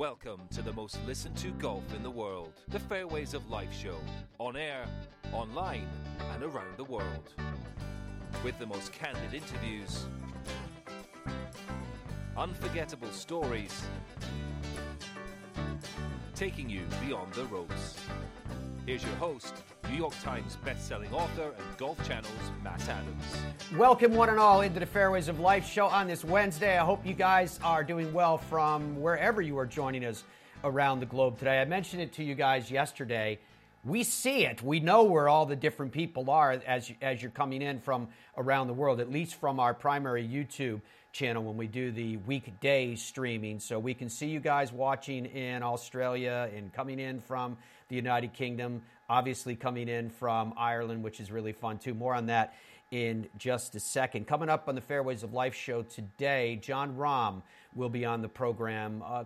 Welcome to the most listened to golf in the world, the Fairways of Life show, on air, online, and around the world. With the most candid interviews, unforgettable stories, taking you beyond the ropes. Here's your host, New York Times best-selling author and Golf Channel's Matt Adams. Welcome, one and all, into the Fairways of Life show on this Wednesday. I hope you guys are doing well from wherever you are joining us around the globe today. I mentioned it to you guys yesterday. We see it. We know where all the different people are as, as you're coming in from around the world, at least from our primary YouTube channel when we do the weekday streaming. So we can see you guys watching in Australia and coming in from the United Kingdom, obviously coming in from Ireland, which is really fun too. More on that in just a second. Coming up on the Fairways of Life show today, Jon Rahm will be on the program. Uh,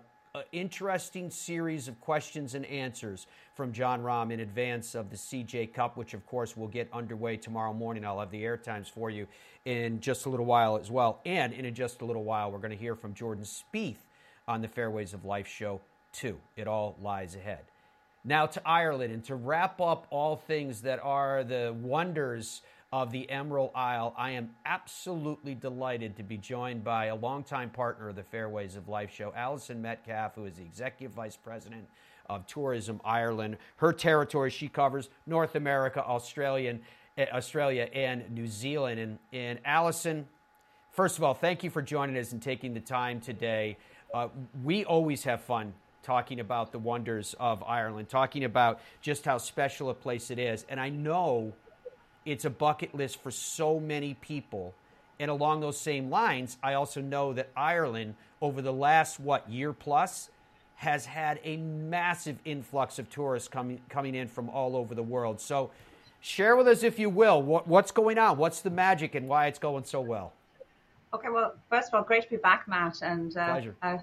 interesting series of questions and answers from Jon Rahm in advance of the CJ Cup, which of course will get underway tomorrow morning. I'll have the air times for you in just a little while as well. And in just a little while, we're going to hear from Jordan Spieth on the Fairways of Life show too. It all lies ahead. Now to Ireland, and to wrap up all things that are the wonders of the Emerald Isle, I am absolutely delighted to be joined by a longtime partner of the Fairways of Life show, Alison Metcalfe, who is the Executive Vice President of Tourism Ireland. Her territory, she covers North America, Australian, uh, Australia, and New Zealand. And, and Alison, first of all, thank you for joining us and taking the time today. Uh, we always have fun talking about the wonders of Ireland, talking about just how special a place it is. And I know it's a bucket list for so many people. And along those same lines, I also know that Ireland, over the last, what, year plus, has had a massive influx of tourists coming, coming in from all over the world. So, share with us, if you will, what, what's going on? What's the magic and why it's going so well? Okay, well, first of all, great to be back, Matt. And uh, Pleasure. Uh,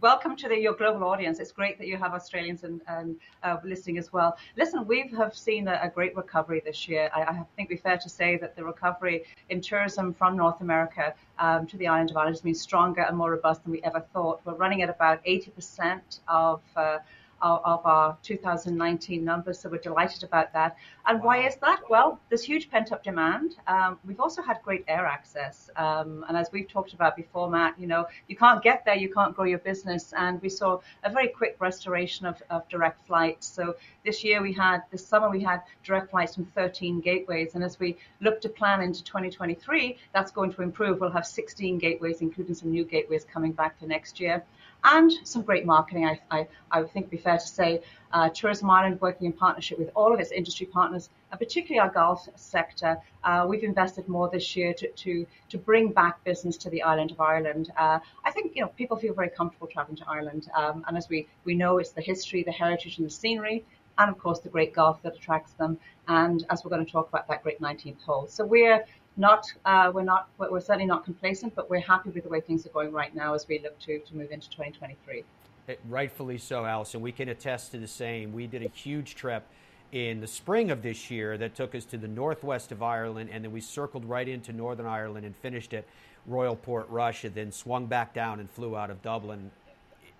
welcome to the, your global audience. It's great that you have Australians and, and uh, listening as well. Listen, we have seen a, a great recovery this year. I, I, think we fair to say that the recovery in tourism from North America um, to the island of Ireland has been stronger and more robust than we ever thought. We're running at about 80% of uh, of our 2019 numbers, so we're delighted about that. And wow. why is that? Well, there's huge pent up demand. Um, we've also had great air access, um, and as we've talked about before, Matt, you know, you can't get there, you can't grow your business, and we saw a very quick restoration of, of direct flights. So this year we had, this summer we had direct flights from 13 gateways, and as we look to plan into 2023, that's going to improve. We'll have 16 gateways, including some new gateways coming back for next year and some great marketing. I, I, I would think it'd be fair to say uh, Tourism Ireland working in partnership with all of its industry partners, and particularly our golf sector. Uh, we've invested more this year to, to, to bring back business to the island of Ireland. Uh, I think you know people feel very comfortable traveling to Ireland, um, and as we, we know, it's the history, the heritage, and the scenery, and of course the great golf that attracts them. And as we're going to talk about that great 19th hole, so we're not uh, we're not we're certainly not complacent, but we're happy with the way things are going right now as we look to to move into 2023. It, rightfully so, Alison. We can attest to the same. We did a huge trip in the spring of this year that took us to the northwest of Ireland, and then we circled right into Northern Ireland and finished at Royal Portrush, and then swung back down and flew out of Dublin.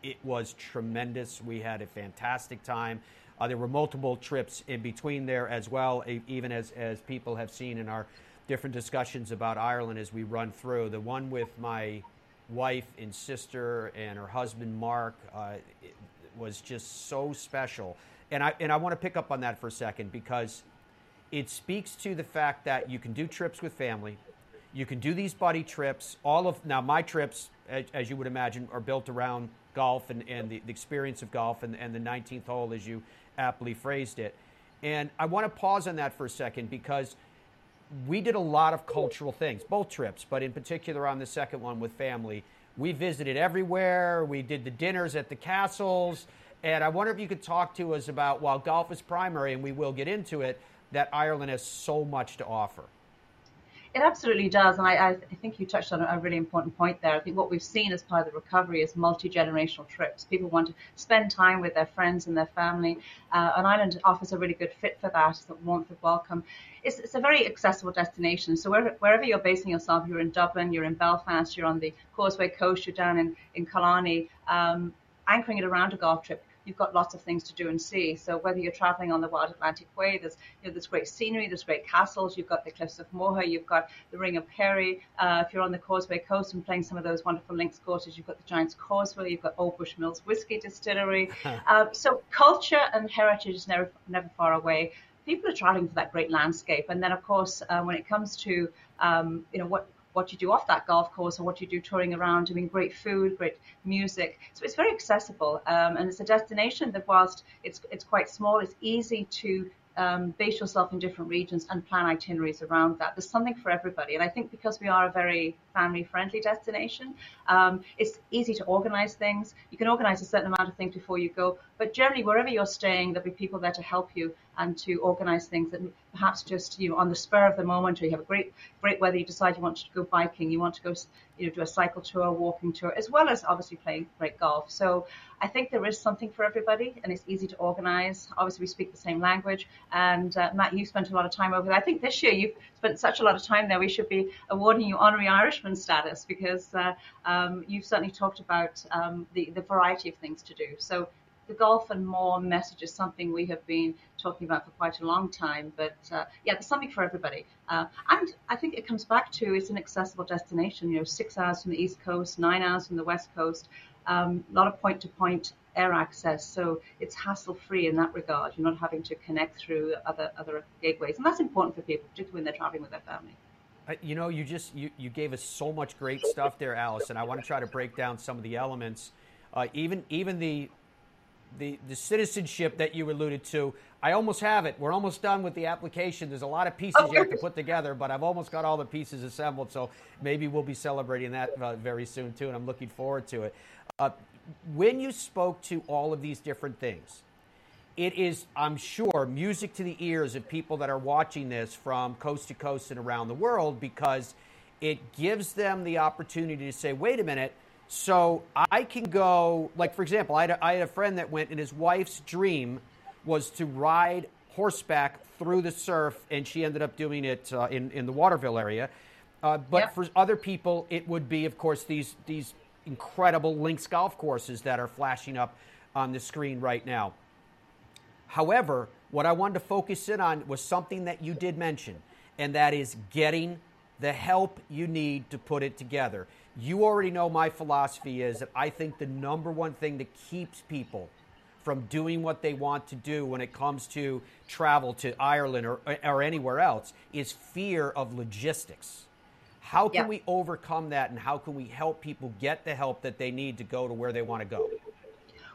It was tremendous. We had a fantastic time. Uh, there were multiple trips in between there as well, even as, as people have seen in our different discussions about Ireland as we run through. The one with my wife and sister and her husband Mark uh, was just so special. And I and I want to pick up on that for a second because it speaks to the fact that you can do trips with family, you can do these buddy trips. All of now my trips, as, as you would imagine, are built around golf and, and the, the experience of golf and, and the 19th hole, as you aptly phrased it. And I want to pause on that for a second because we did a lot of cultural things, both trips, but in particular on the second one with family. We visited everywhere. We did the dinners at the castles. And I wonder if you could talk to us about, while golf is primary, and we will get into it, that Ireland has so much to offer. It absolutely does, and I, I, think you touched on a really important point there. I think what we've seen as part of the recovery is multi-generational trips. People want to spend time with their friends and their family, uh, and Ireland offers a really good fit for that, that warmth of welcome. It's, it's a very accessible destination. So wherever, wherever you're basing yourself, you're in Dublin, you're in Belfast, you're on the Causeway Coast, you're down in, in Killarney, um, anchoring it around a golf trip, you've got lots of things to do and see. So whether you're traveling on the Wild Atlantic Way, there's you know there's great scenery, there's great castles. You've got the cliffs of Moher, you've got the Ring of Kerry. Uh, if you're on the Causeway Coast and playing some of those wonderful links courses, you've got the Giant's Causeway, you've got Old Bushmills Whiskey Distillery. uh, so culture and heritage is never never far away. People are traveling for that great landscape, and then of course uh, when it comes to um, you know what what you do off that golf course or what you do touring around, doing great food, great music. So it's very accessible, um, and it's a destination that whilst it's it's quite small, it's easy to um, base yourself in different regions and plan itineraries around that. There's something for everybody. And I think because we are a very family friendly destination, um, it's easy to organize things. You can organize a certain amount of things before you go, but generally, wherever you're staying, there'll be people there to help you and to organize things perhaps just you know on the spur of the moment, or you have a great great weather, you decide you want to go biking, you want to go you know do a cycle tour, walking tour, as well as obviously playing great golf. So I think there is something for everybody, and it's easy to organize. Obviously, we speak the same language, and uh, Matt, you spent a lot of time over there. I think this year you've spent such a lot of time there. We should be awarding you honorary Irishman status because uh, um, you've certainly talked about um, the the variety of things to do. So the golf and more message is something we have been talking about for quite a long time. But uh, yeah, there's something for everybody. Uh, and I think it comes back to it's an accessible destination. You know, six hours from the east coast, nine hours from the west coast, um, a lot of point to point air access. So it's hassle free in that regard. You're not having to connect through other other gateways, and that's important for people, particularly when they're traveling with their family. You know, you just you, you gave us so much great stuff there, Alice, and I want to try to break down some of the elements. Uh, even even the the, the citizenship that you alluded to. I almost have it. We're almost done with the application. There's a lot of pieces you have to put together, but I've almost got all the pieces assembled. So maybe we'll be celebrating that uh, very soon too, and I'm looking forward to it. Uh, when you spoke to all of these different things, it is, I'm sure, music to the ears of people that are watching this from coast to coast and around the world because it gives them the opportunity to say, wait a minute so I can go, like, for example, I had, a, I had a friend that went, and his wife's dream was to ride horseback through the surf, and she ended up doing it uh, in, in the Waterville area. Uh, but yep. for other people, it would be, of course, these, these incredible links golf courses that are flashing up on the screen right now. However, what I wanted to focus in on was something that you did mention, and that is getting the help you need to put it together. You already know my philosophy is that I think the number one thing that keeps people from doing what they want to do when it comes to travel to Ireland or, or anywhere else is fear of logistics. How can yeah. we overcome that and how can we help people get the help that they need to go to where they want to go?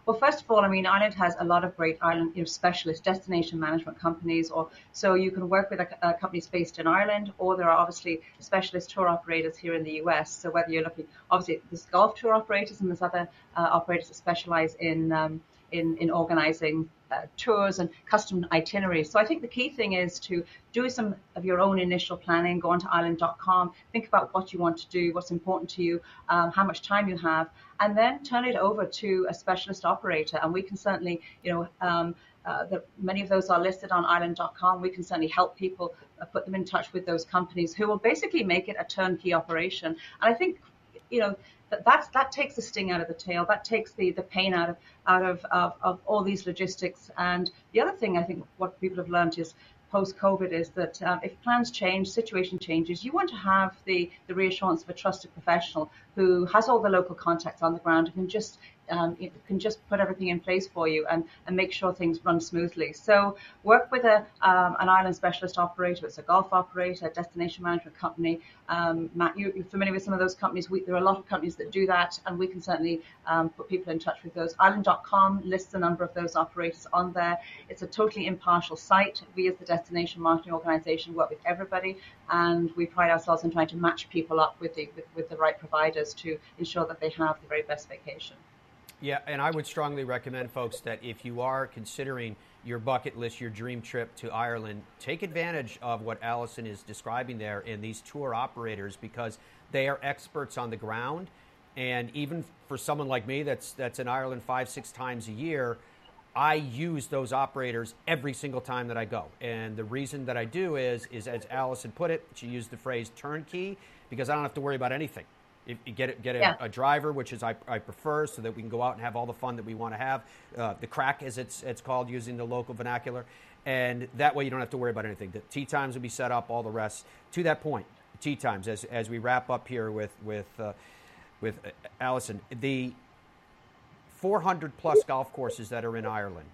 Well, first of all, I mean, Ireland has a lot of great Ireland you know, specialist destination management companies, or so you can work with a, a companies based in Ireland, or there are obviously specialist tour operators here in the US. So whether you're looking, obviously, there's golf tour operators and there's other uh, operators that specialize in um, in, in organizing uh, tours and custom itineraries. So I think the key thing is to do some of your own initial planning, go onto ireland.com, think about what you want to do, what's important to you, um, how much time you have, and then turn it over to a specialist operator. And we can certainly, you know, um, uh, the, many of those are listed on ireland.com. We can certainly help people uh, put them in touch with those companies who will basically make it a turnkey operation. And I think, you know, that that's, that takes the sting out of the tail. That takes the, the pain out of out of, of, of all these logistics. And the other thing I think what people have learned is post COVID is that um, if plans change, situation changes, you want to have the, the reassurance of a trusted professional who has all the local contacts on the ground and can just um, it can just put everything in place for you and, and make sure things run smoothly. So work with a, um, an island specialist operator. It's a golf operator, a destination management company. Um, Matt, you, are familiar with some of those companies. We, there are a lot of companies that do that, and we can certainly um, put people in touch with those. Ireland.com lists a number of those operators on there. It's a totally impartial site. We, as the destination marketing organization, work with everybody, and we pride ourselves in trying to match people up with the with, with the right providers to ensure that they have the very best vacation. Yeah, and I would strongly recommend folks that if you are considering your bucket list, your dream trip to Ireland, take advantage of what Alison is describing there in these tour operators because they are experts on the ground. And even for someone like me that's that's in Ireland five, six times a year, I use those operators every single time that I go. And the reason that I do is is as Alison put it, she used the phrase turnkey because I don't have to worry about anything. If you get get a, Yeah. a driver, which is I, I prefer, so that we can go out and have all the fun that we want to have. Uh, the craic, as it's it's called, using the local vernacular, and that way you don't have to worry about anything. The tee times will be set up, all the rest. To that point, tee times. As as we wrap up here with with uh, with uh, Alison, the 400 plus golf courses that are in Ireland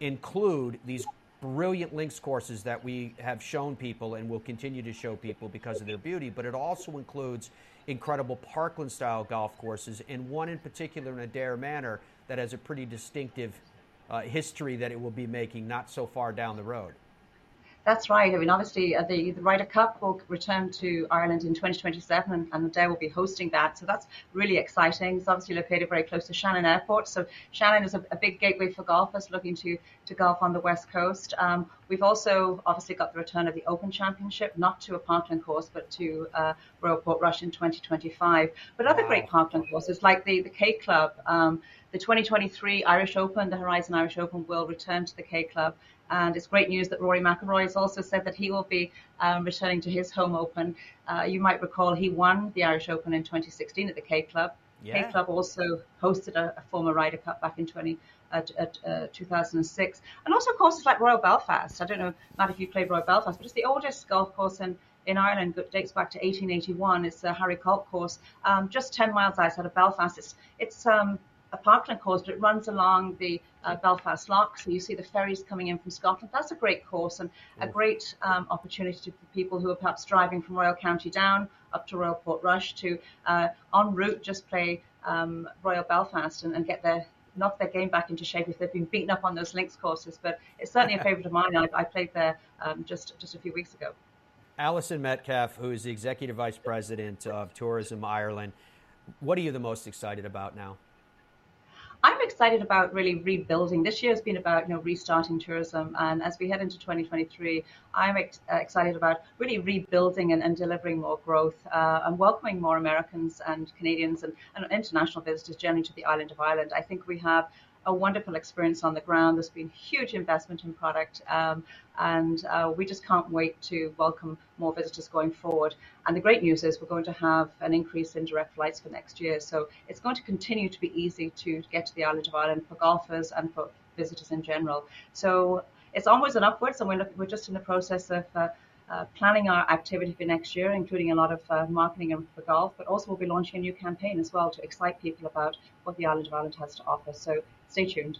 include these brilliant links courses that we have shown people and will continue to show people because of their beauty, but it also includes incredible parkland style golf courses, and one in particular in Adare Manor that has a pretty distinctive uh, history that it will be making not so far down the road. That's right. I mean, obviously, uh, the, the Ryder Cup will return to Ireland in 2027, and, and Adare will be hosting that. So that's really exciting. It's obviously located very close to Shannon Airport. So Shannon is a, a big gateway for golfers looking to, to golf on the West Coast. Um, we've also obviously got the return of the Open Championship, not to a Parkland course, but to uh, Royal Portrush in 2025. But other Wow. great Parkland courses like the, the K Club, um, the 2023 Irish Open, the Horizon Irish Open will return to the K Club. And it's great news that Rory McIlroy has also said that he will be um, returning to his home open. Uh, you might recall he won the Irish Open in 2016 at the K Club. Yeah. K Club also hosted a, a former Ryder Cup back in 20, uh, uh, uh, 2006. And also courses like Royal Belfast. I don't know, Matt, if you played Royal Belfast, but it's the oldest golf course in, in Ireland. It dates back to 1881. It's a Harry Colt course, um, just 10 miles outside of Belfast. It's, it's um, a parkland course, but it runs along the uh, Belfast Lough. So you see the ferries coming in from Scotland. That's a great course and a great um, opportunity for people who are perhaps driving from Royal County Down up to Royal Portrush to uh, en route just play um, Royal Belfast and, and get their knock their game back into shape if they've been beaten up on those links courses. But it's certainly a favourite of mine. I, I played there um, just just a few weeks ago. Alison Metcalfe, who is the Executive Vice President of Tourism Ireland, what are you the most excited about now? I'm excited about really rebuilding. This year has been about you know restarting tourism, and as we head into 2023, I'm ex- excited about really rebuilding and, and delivering more growth uh, and welcoming more Americans and Canadians and, and international visitors generally to the island of Ireland. I think we have a wonderful experience on the ground. There's been huge investment in product, um, and uh, we just can't wait to welcome more visitors going forward. And the great news is we're going to have an increase in direct flights for next year, so it's going to continue to be easy to get to the island of Ireland for golfers and for visitors in general. So it's always an upwards, and we're looking, we're just in the process of. Uh, uh, planning our activity for next year, including a lot of uh, marketing for golf, but also we'll be launching a new campaign as well to excite people about what the island of Ireland has to offer. So stay tuned.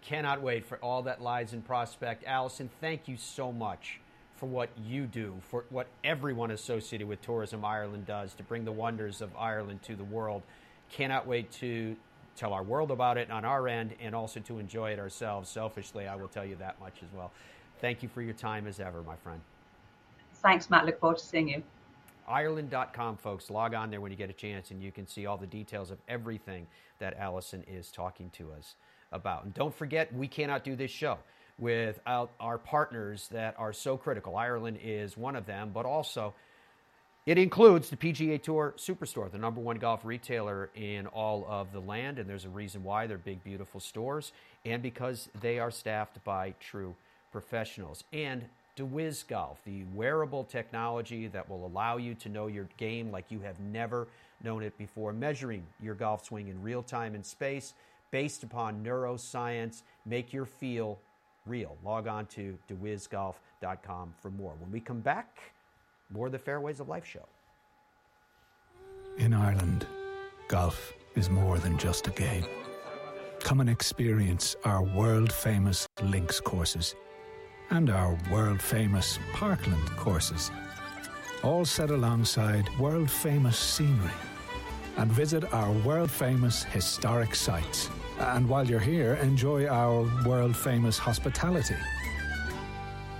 Cannot wait for all that lies in prospect. Alison, thank you so much for what you do, for what everyone associated with Tourism Ireland does to bring the wonders of Ireland to the world. Cannot wait to tell our world about it on our end and also to enjoy it ourselves. Selfishly, I will tell you that much as well. Thank you for your time as ever, my friend. Thanks, Matt. Look forward to seeing you. Ireland.com, folks. Log on there when you get a chance and you can see all the details of everything that Alison is talking to us about. And don't forget, we cannot do this show without our partners that are so critical. Ireland is one of them, but also it includes the PGA Tour Superstore, the number one golf retailer in all of the land. And there's a reason why they're big, beautiful stores, and because they are staffed by true professionals. And DeWiz Golf, the wearable technology that will allow you to know your game like you have never known it before, measuring your golf swing in real time and space based upon neuroscience, make your feel real. Log on to dewizgolf.com for more. When we come back, more of the Fairways of Life show. In Ireland, golf is more than just a game. Come and experience our world famous links courses and our world famous parkland courses, all set alongside world famous scenery. And visit our world famous historic sites. And while you're here, enjoy our world famous hospitality.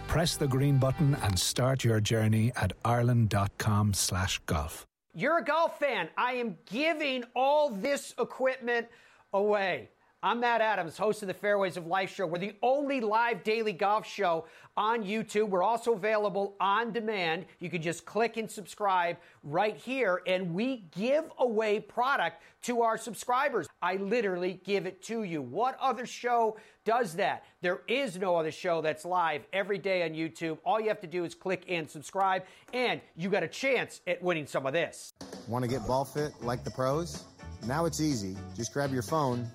Press the green button and start your journey at ireland.com slash golf. You're a golf fan. I am giving all this equipment away. I'm Matt Adams, host of the Fairways of Life show. We're the only live daily golf show on YouTube. We're also available on demand. You can just click and subscribe right here, and we give away product to our subscribers. I literally give it to you. What other show does that? There is no other show that's live every day on YouTube. All you have to do is click and subscribe, and you got a chance at winning some of this. Want to get ball fit like the pros? Now it's easy. Just grab your phone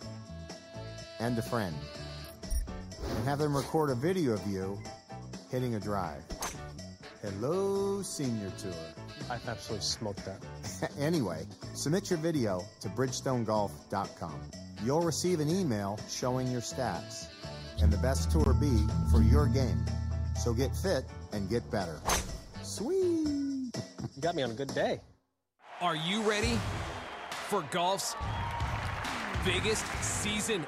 and a friend and have them record a video of you hitting a drive. Hello, Senior Tour. I've absolutely smoked that. anyway, submit your video to bridgestonegolf.com. You'll receive an email showing your stats and the best Tour B for your game. So get fit and get better. Sweet. You got me on a good day. Are you ready for golf's biggest season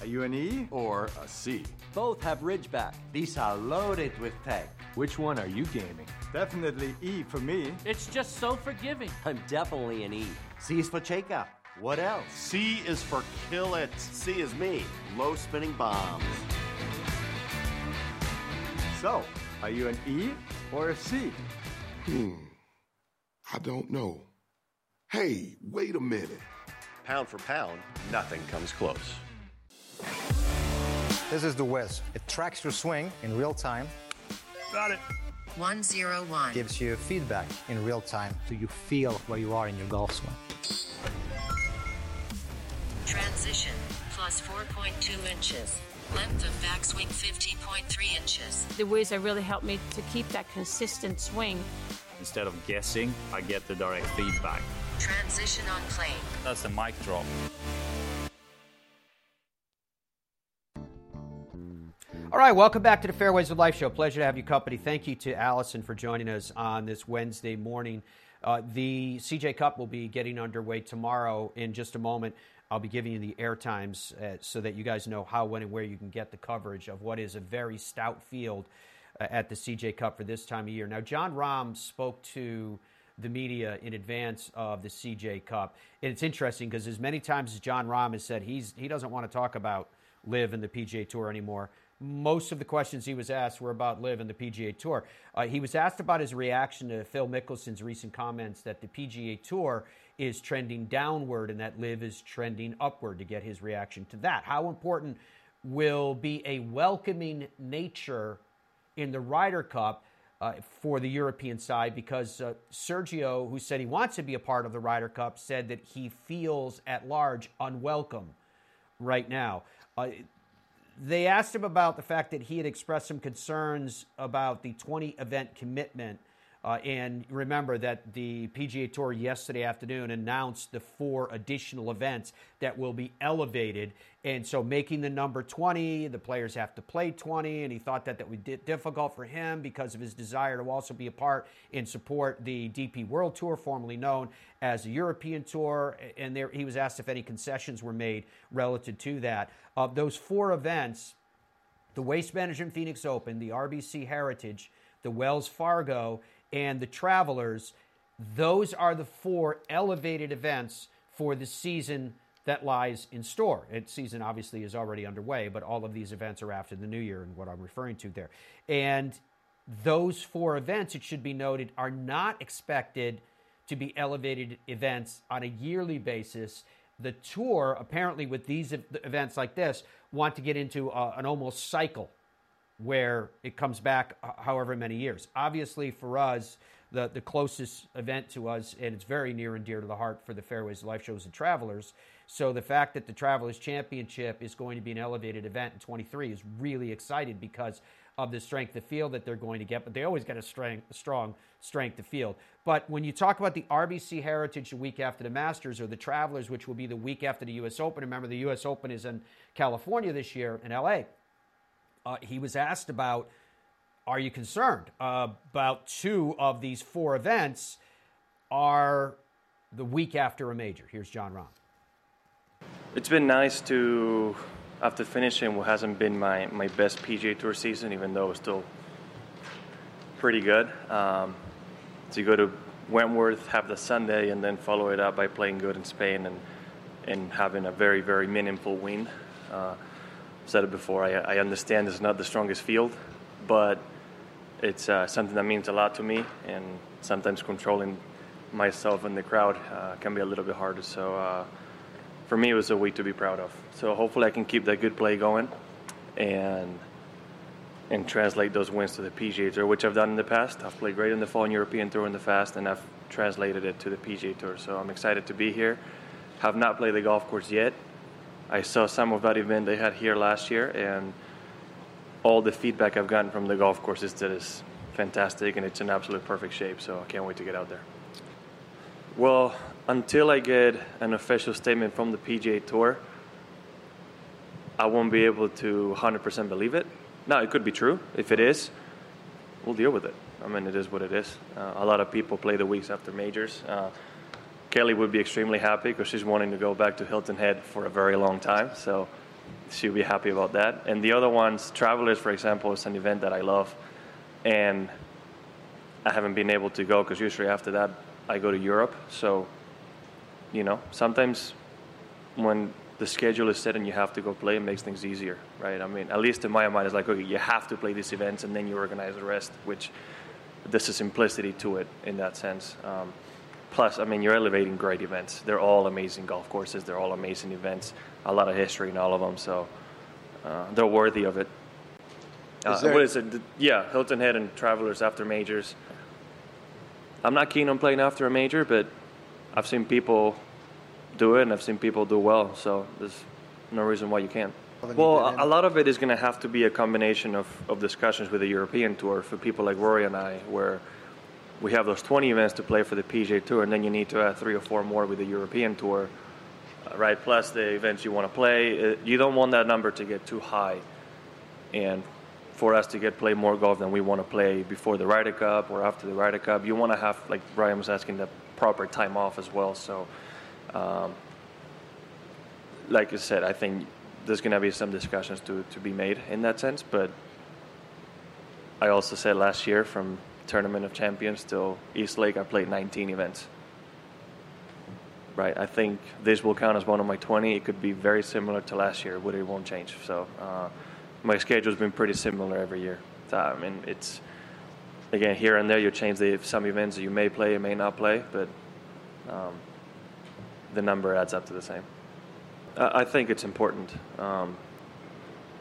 Are you an E or a C? Both have Ridgeback. These are loaded with tech. Which one are you gaming? Definitely E for me. It's just so forgiving. I'm definitely an E. C is for Cheka. What else? C is for kill it. C is me. Low spinning bombs. So, are you an E or a C? Hmm. I don't know. Hey, wait a minute. Pound for pound, nothing comes close. This is the Wiz. It tracks your swing in real time. Got it. 101. Gives you feedback in real time so you feel where you are in your golf swing. Transition plus 4.2 inches. Length of backswing 50.3 inches. The Wiz really helped me to keep that consistent swing. Instead of guessing, I get the direct feedback. Transition on plane. That's the mic drop. All right, welcome back to the Fairways of Life show. Pleasure to have you company. Thank you to Alison for joining us on this Wednesday morning. Uh, the CJ Cup will be getting underway tomorrow in just a moment. I'll be giving you the air times uh, so that you guys know how, when, and where you can get the coverage of what is a very stout field uh, at the CJ Cup for this time of year. Now, Jon Rahm spoke to the media in advance of the CJ Cup. And it's interesting because as many times as Jon Rahm has said he's he doesn't want to talk about LIV in the PGA Tour anymore. Most of the questions he was asked were about LIV and the PGA Tour. Uh, he was asked about his reaction to Phil Mickelson's recent comments that the PGA Tour is trending downward and that LIV is trending upward to get his reaction to that. How important will be a welcoming nature in the Ryder Cup uh, for the European side because uh, Sergio, who said he wants to be a part of the Ryder Cup, said that he feels at large unwelcome right now. Uh, they asked him about the fact that he had expressed some concerns about the 20 event commitment. Uh, and remember that the PGA Tour yesterday afternoon announced the four additional events that will be elevated. And so, making the number 20, the players have to play 20. And he thought that that would be difficult for him because of his desire to also be a part and support the DP World Tour, formerly known as the European Tour. And there, he was asked if any concessions were made relative to that. Of those four events, the Waste Management Phoenix Open, the RBC Heritage, the Wells Fargo, and the Travelers, those are the four elevated events for the season that lies in store. Its season obviously is already underway, but all of these events are after the new year and what I'm referring to there. And those four events, it should be noted, are not expected to be elevated events on a yearly basis. The tour, apparently, with these events like this, want to get into a, an almost cycle where it comes back however many years. Obviously, for us, the, the closest event to us, and it's very near and dear to the heart for the Fairways Life Shows and Travelers. So the fact that the Travelers Championship is going to be an elevated event in 23 is really excited because of the strength of field that they're going to get, but they always get a strength, strong strength of field. But when you talk about the RBC Heritage the week after the Masters or the Travelers, which will be the week after the U.S. Open, remember the U.S. Open is in California this year in L.A. Uh, he was asked about are you concerned about two of these four events are the week after a major? Here's Jon Rahm. It's been nice to, after finishing what hasn't been my, my best PGA Tour season, even though it's still pretty good, um, to go to Wentworth, have the Sunday, and then follow it up by playing good in Spain and, and having a very, very meaningful win. Uh, said it before, I, I understand it's not the strongest field, but it's uh, something that means a lot to me, and sometimes controlling myself and the crowd uh, can be a little bit harder. So uh, for me, it was a week to be proud of. So hopefully, I can keep that good play going, and and translate those wins to the PGA Tour, which I've done in the past. I've played great in the Fall European Tour in the past, and I've translated it to the PGA Tour. So I'm excited to be here. Have not played the golf course yet. I saw some of that event they had here last year, and all the feedback I've gotten from the golf course is that it's fantastic and it's in absolute perfect shape. So I can't wait to get out there. Well, until I get an official statement from the PGA Tour, I won't be able to 100% believe it. Now, it could be true. If it is, we'll deal with it. I mean, it is what it is. Uh, a lot of people play the weeks after majors. Uh, Kelly would be extremely happy because she's wanting to go back to Hilton Head for a very long time. So she'll be happy about that. And the other ones, Travelers, for example, is an event that I love. And I haven't been able to go because usually after that I go to Europe. So, you know, sometimes when the schedule is set and you have to go play, it makes things easier, right? I mean, at least in my mind, it's like, okay, you have to play these events and then you organize the rest, which there's a simplicity to it in that sense. Um, plus, I mean, you're elevating great events. They're all amazing golf courses, they're all amazing events, a lot of history in all of them, so uh, they're worthy of it. Uh, what is it? Yeah, Hilton Head and Travelers after majors. I'm not keen on playing after a major, but I've seen people do it, and I've seen people do well. So there's no reason why you can't. Well, a, lot of it is going to have to be a combination of, of discussions with the European Tour for people like Rory and I, where we have those 20 events to play for the PGA Tour, and then you need to add three or four more with the European Tour, uh, right? Plus the events you want to play. Uh, You don't want that number to get too high, and for us to get play more golf than we want to play before the Ryder Cup or after the Ryder Cup, you want to have, like Brian was asking, the proper time off as well. So, um, like I said, I think there's going to be some discussions to, to be made in that sense. But I also said last year from Tournament of Champions till East Lake, I played 19 events. Right, I think this will count as one of my 20. It could be very similar to last year, but it won't change. So uh, my schedule's been pretty similar every year. So, I mean, it's again here and there you change the some events that you may play, you may not play, but um, the number adds up to the same. I think it's important. Um,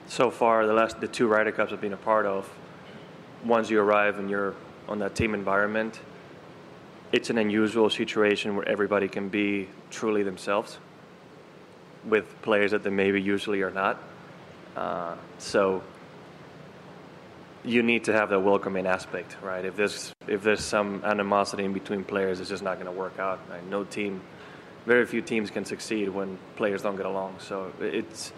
so far, the last the two Ryder Cups I've been a part of, once you arrive and you're on that team environment, it's an unusual situation where everybody can be truly themselves with players that they maybe usually are not. Uh, so you need to have that welcoming aspect, right? If there's if there's some animosity in between players, it's just not going to work out. Right? No team, very few teams can succeed when players don't get along. So it's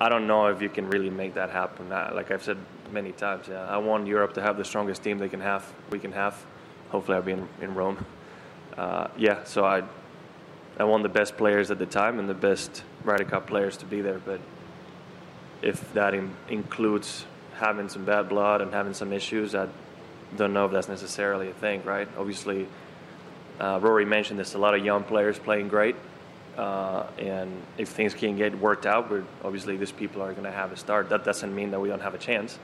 I don't know if you can really make that happen. Like I've said many times, yeah, I want Europe to have the strongest team they can have. We can have. Hopefully, I'll be in, in Rome. Uh, yeah, so I I want the best players at the time and the best Ryder Cup players to be there. But if that in, includes having some bad blood and having some issues, I don't know if that's necessarily a thing, right? Obviously, uh, Rory mentioned there's a lot of young players playing great. Uh, and if things can get worked out, we're, obviously these people are going to have a start. That doesn't mean that we don't have a chance.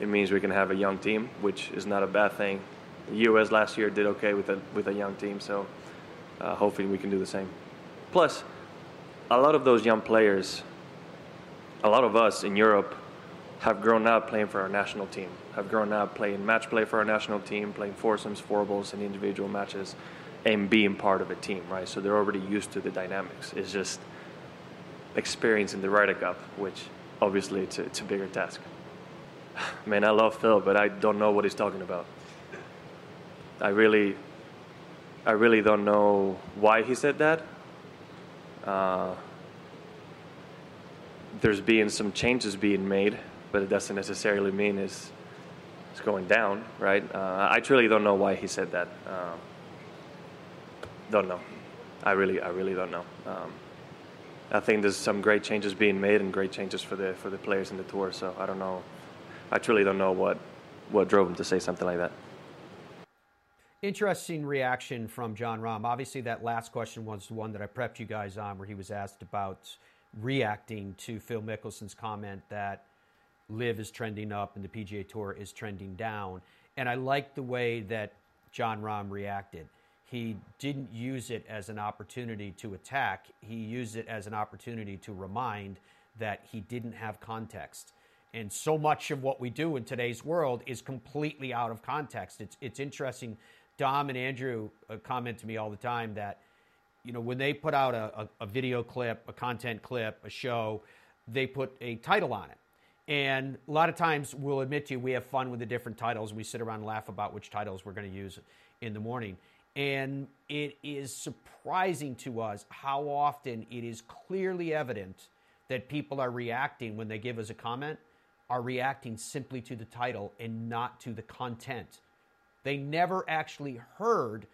It means we can have a young team, which is not a bad thing. The U.S. last year did okay with a with a young team, so uh, hopefully we can do the same. Plus, a lot of those young players, a lot of us in Europe, have grown up playing for our national team. Have grown up playing match play for our national team, playing foursomes, fourballs, and individual matches, and being part of a team, right? So they're already used to the dynamics. It's just experiencing the Ryder Cup, which obviously it's a, it's a bigger task. Man, I love Phil, but I don't know what he's talking about. I really, I really don't know why he said that. Uh, there's being some changes being made, but it doesn't necessarily mean it's, is going down, right? Uh, I truly don't know why he said that. Um, don't know. I really, I really don't know. Um, I think there's some great changes being made and great changes for the for the players in the tour. So I don't know. I truly don't know what what drove him to say something like that. Interesting reaction from Jon Rahm. Obviously, that last question was the one that I prepped you guys on, where he was asked about reacting to Phil Mickelson's comment that LIV is trending up and the PGA Tour is trending down. And I like the way that Jon Rahm reacted. He didn't use it as an opportunity to attack, he used it as an opportunity to remind that he didn't have context. And so much of what we do in today's world is completely out of context. It's, it's interesting. Dom and Andrew uh, comment to me all the time that, you know, when they put out a, a, a video clip, a content clip, a show, they put a title on it. And a lot of times we'll admit to you, we have fun with the different titles. We sit around and laugh about which titles we're going to use in the morning. And it is surprising to us how often it is clearly evident that people are reacting when they give us a comment, are reacting simply to the title and not to the content. They never actually heard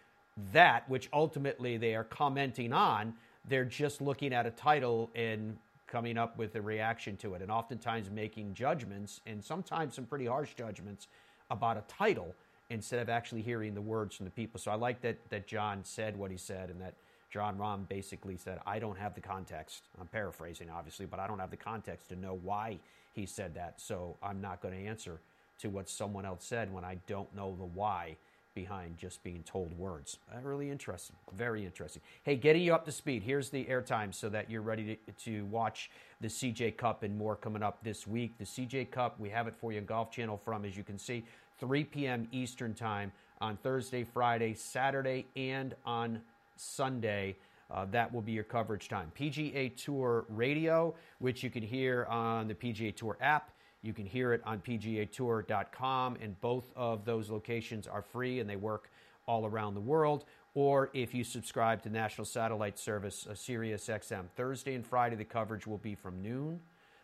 that, which ultimately they are commenting on. They're just looking at a title and coming up with a reaction to it, and oftentimes making judgments, and sometimes some pretty harsh judgments about a title instead of actually hearing the words from the people. So I like that that Jon said what he said, and that Jon Rahm basically said, "I don't have the context." I'm paraphrasing, obviously, but I don't have the context to know why he said that, so I'm not going to answer to what someone else said when I don't know the why behind just being told words. Uh, really interesting. Very interesting. Hey, getting you up to speed. Here's the airtime so that you're ready to, to watch the CJ Cup and more coming up this week. The CJ Cup, we have it for you on Golf Channel from, as you can see, 3 p.m. Eastern Time on Thursday, Friday, Saturday, and on Sunday. Uh, that will be your coverage time. PGA Tour Radio, which you can hear on the PGA Tour app. You can hear it on PGAtour.com, and both of those locations are free and they work all around the world. Or if you subscribe to National Satellite Service, uh, Sirius XM, Thursday and Friday the coverage will be from noon.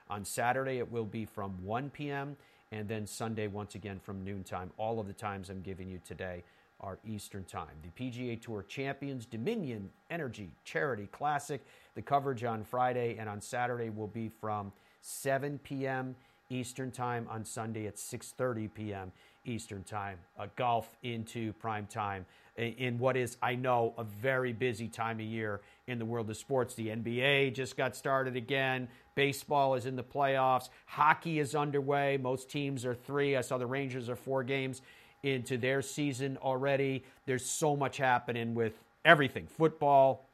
On Saturday it will be from 1 p.m. And then Sunday once again from noontime. All of the times I'm giving you today are Eastern Time. The PGA Tour Champions Dominion Energy Charity Classic. The coverage on Friday and on Saturday will be from 7 p.m. Eastern Time on Sunday at 6:30 p.m. Eastern Time. Uh, golf into prime time in what is, I know, a very busy time of year in the world of sports. The NBA just got started again. Baseball is in the playoffs. Hockey is underway. Most teams are three. I saw the Rangers are four games into their season already. There's so much happening with everything football.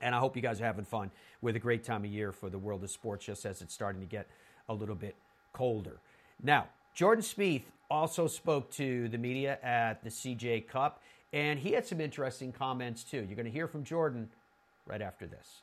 And I hope you guys are having fun with a great time of year for the world of sports, just as it's starting to get a little bit colder. Now, Jordan Spieth also spoke to the media at the CJ Cup, and he had some interesting comments too. You're going to hear from Jordan right after this.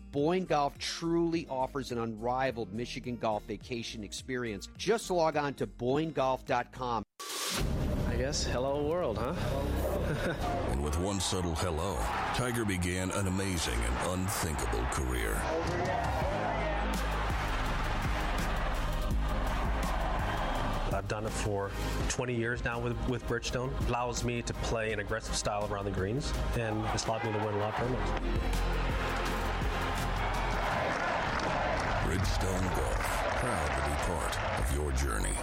Boyne Golf truly offers an unrivaled Michigan golf vacation experience. Just log on to BoyneGolf.com. I guess hello world, huh? and with one subtle hello, Tiger began an amazing and unthinkable career. I've done it for 20 years now with, with Bridgestone. It allows me to play an aggressive style around the greens, and it's allowed me to win a lot of tournaments. Bridgestone Golf, proud to be part of your journey.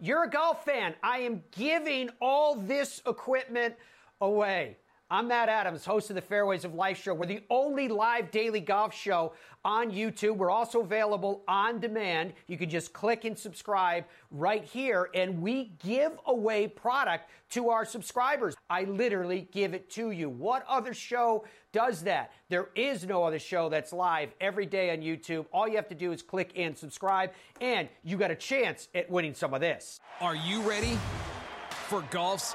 You're a golf fan. I am giving all this equipment away. I'm Matt Adams, host of the Fairways of Life show. We're the only live daily golf show on YouTube. We're also available on demand. You can just click and subscribe right here, and we give away product to our subscribers. I literally give it to you. What other show does that? There is no other show that's live every day on YouTube. All you have to do is click and subscribe, and you got a chance at winning some of this. Are you ready for golf's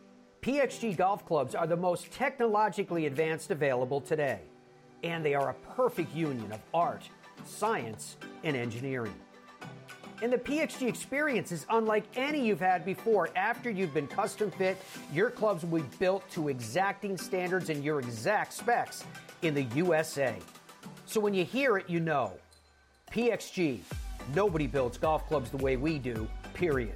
PXG golf clubs are the most technologically advanced available today. And they are a perfect union of art, science, and engineering. And the PXG experience is unlike any you've had before. After you've been custom fit, your clubs will be built to exacting standards and your exact specs in the USA. So when you hear it, you know. PXG, nobody builds golf clubs the way we do, period.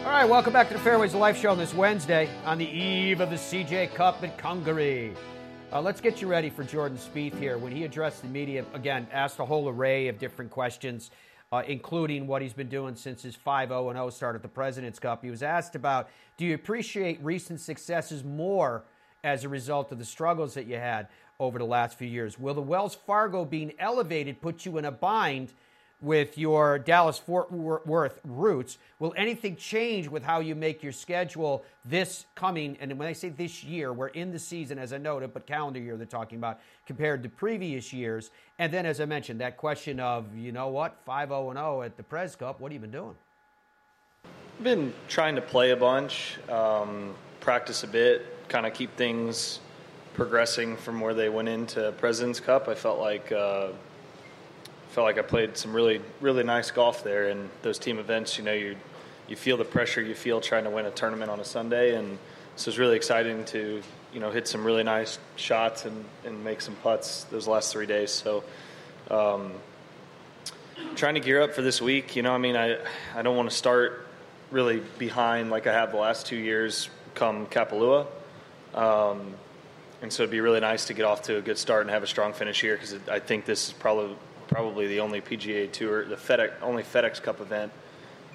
All right, welcome back to the Fairways of Life show on this Wednesday on the eve of the CJ Cup at Congaree. Uh, let's get you ready for Jordan Spieth here. When he addressed the media, again, asked a whole array of different questions, uh, including what he's been doing since his 5 0 0 start at the President's Cup. He was asked about do you appreciate recent successes more as a result of the struggles that you had over the last few years? Will the Wells Fargo being elevated put you in a bind? With your Dallas Fort Worth roots. Will anything change with how you make your schedule this coming? And when I say this year, we're in the season, as I noted, but calendar year they're talking about compared to previous years. And then, as I mentioned, that question of, you know what, 5 0 0 at the Pres Cup, what have you been doing? I've been trying to play a bunch, um, practice a bit, kind of keep things progressing from where they went into President's Cup. I felt like. Uh, felt like I played some really really nice golf there. And those team events, you know, you you feel the pressure you feel trying to win a tournament on a Sunday, and so it's really exciting to you know hit some really nice shots and and make some putts those last three days. So. Um, trying to gear up for this week, you know, I mean, I I don't want to start really behind like I have the last two years come Kapalua. Um, and so it'd be really nice to get off to a good start and have a strong finish here because I think this is probably probably the only PGA Tour, the FedEx, only FedEx Cup event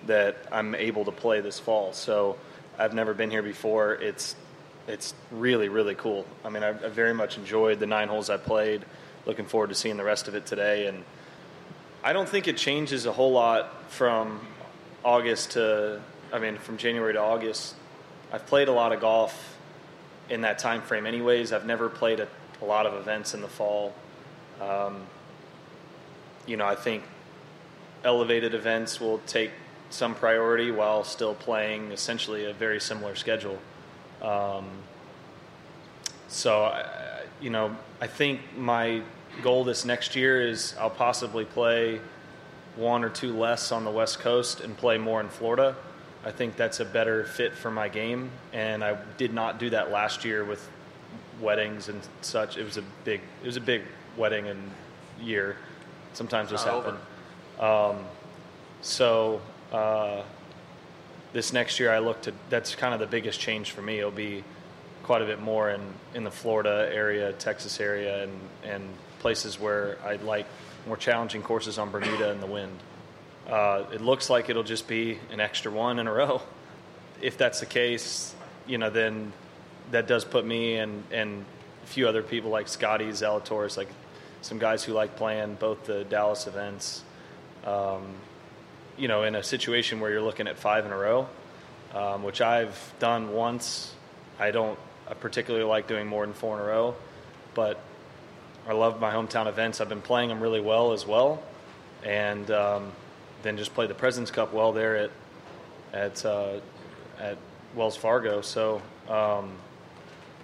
that I'm able to play this fall. So I've never been here before. It's it's really really cool. I mean, I, I very much enjoyed the nine holes I played. Looking forward to seeing the rest of it today, and I don't think it changes a whole lot from August to I mean from January to August. I've played a lot of golf in that time frame, anyways. I've never played a, a lot of events in the fall. Um, you know, I think elevated events will take some priority while still playing essentially a very similar schedule. Um, so, I, you know, I think my goal this next year is I'll possibly play one or two less on the West Coast and play more in Florida. I think that's a better fit for my game, and I did not do that last year with weddings and such. It was a big, it was a big wedding and year. Sometimes this happen. Um, so uh, this next year, I look to. That's kind of the biggest change for me. It'll be quite a bit more in in the Florida area, Texas area, and and places where I'd like more challenging courses on Bermuda and the wind. Uh, it looks like it'll just be an extra one in a row. If that's the case, you know, then that does put me and and a few other people like Scottie Zalatoris, like some guys who like playing both the Dallas events. Um, you know, in a situation where you're looking at five in a row, um, which I've done once. I don't I particularly like doing more than four in a row, but I love my hometown events. I've been playing them really well as well, and um, then just play the Presidents Cup well there at at uh, at Wells Fargo. So um,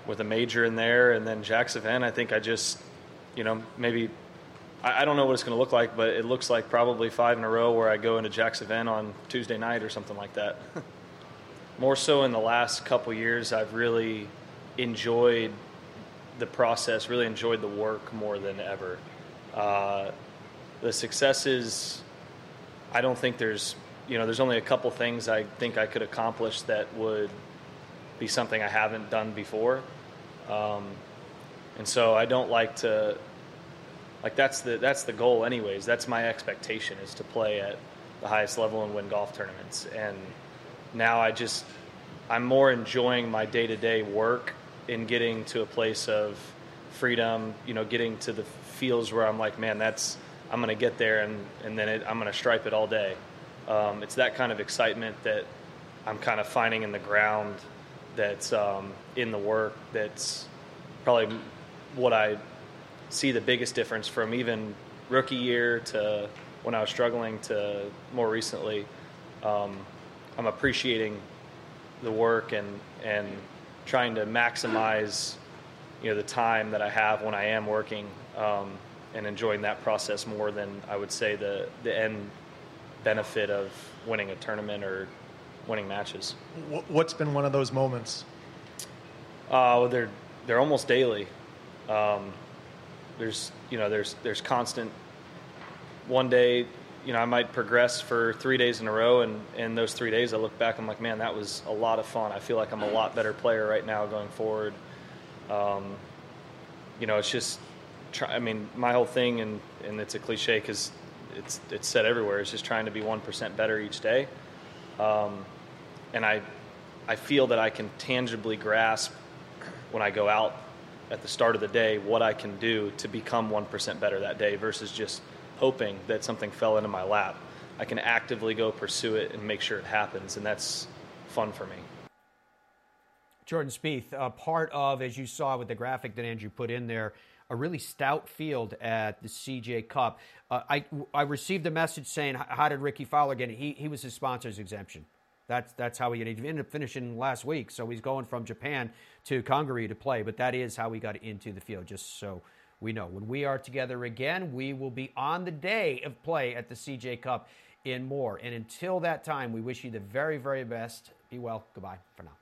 with a major in there, and then Jack's event, I think I just you know, maybe I, I don't know what it's going to look like, but it looks like probably five in a row where I go into Jack's event on Tuesday night or something like that. More so in the last couple years, I've really enjoyed the process, really enjoyed the work more than ever. Uh, the successes, I don't think there's, you know, there's only a couple things I think I could accomplish that would be something I haven't done before. Um, and so I don't like to, like that's the that's the goal anyways. That's my expectation is to play at the highest level and win golf tournaments. And now I just I'm more enjoying my day to day work in getting to a place of freedom. You know, getting to the feels where I'm like, man, that's I'm to get there, and and then it, I'm to stripe it all day. Um, it's that kind of excitement that I'm kind of finding in the ground. That's um, in the work. That's probably what I see the biggest difference from even rookie year to when I was struggling to more recently. Um, I'm appreciating the work and and trying to maximize you know the time that I have when I am working um, and enjoying that process more than I would say the the end benefit of winning a tournament or winning matches. What's been one of those moments? Uh, they're they're almost daily. Um, there's you know there's there's constant. One day, you know, I might progress for three days in a row, and in those three days, I look back, I'm like, man, that was a lot of fun. I feel like I'm a lot better player right now going forward. Um, you know, it's just, try, I mean, my whole thing, and and it's a cliche because it's it's said everywhere. It's just trying to be one percent better each day, um, and I I feel that I can tangibly grasp when I go out at the start of the day what I can do to become 1% better that day versus just hoping that something fell into my lap. I can actively go pursue it and make sure it happens, and that's fun for me. Jordan Spieth, part of, as you saw with the graphic that Andrew put in there, a really stout field at the CJ Cup. Uh, I, I received a message saying, How did Rickie Fowler get it? He, he was his sponsor's exemption. That's that's how he ended up finishing last week. So he's going from Japan to Congaree to play. But that is how we got into the field. Just so we know, when we are together again, we will be on the day of play at the CJ Cup in more. And until that time, we wish you the very very best. Be well. Goodbye for now.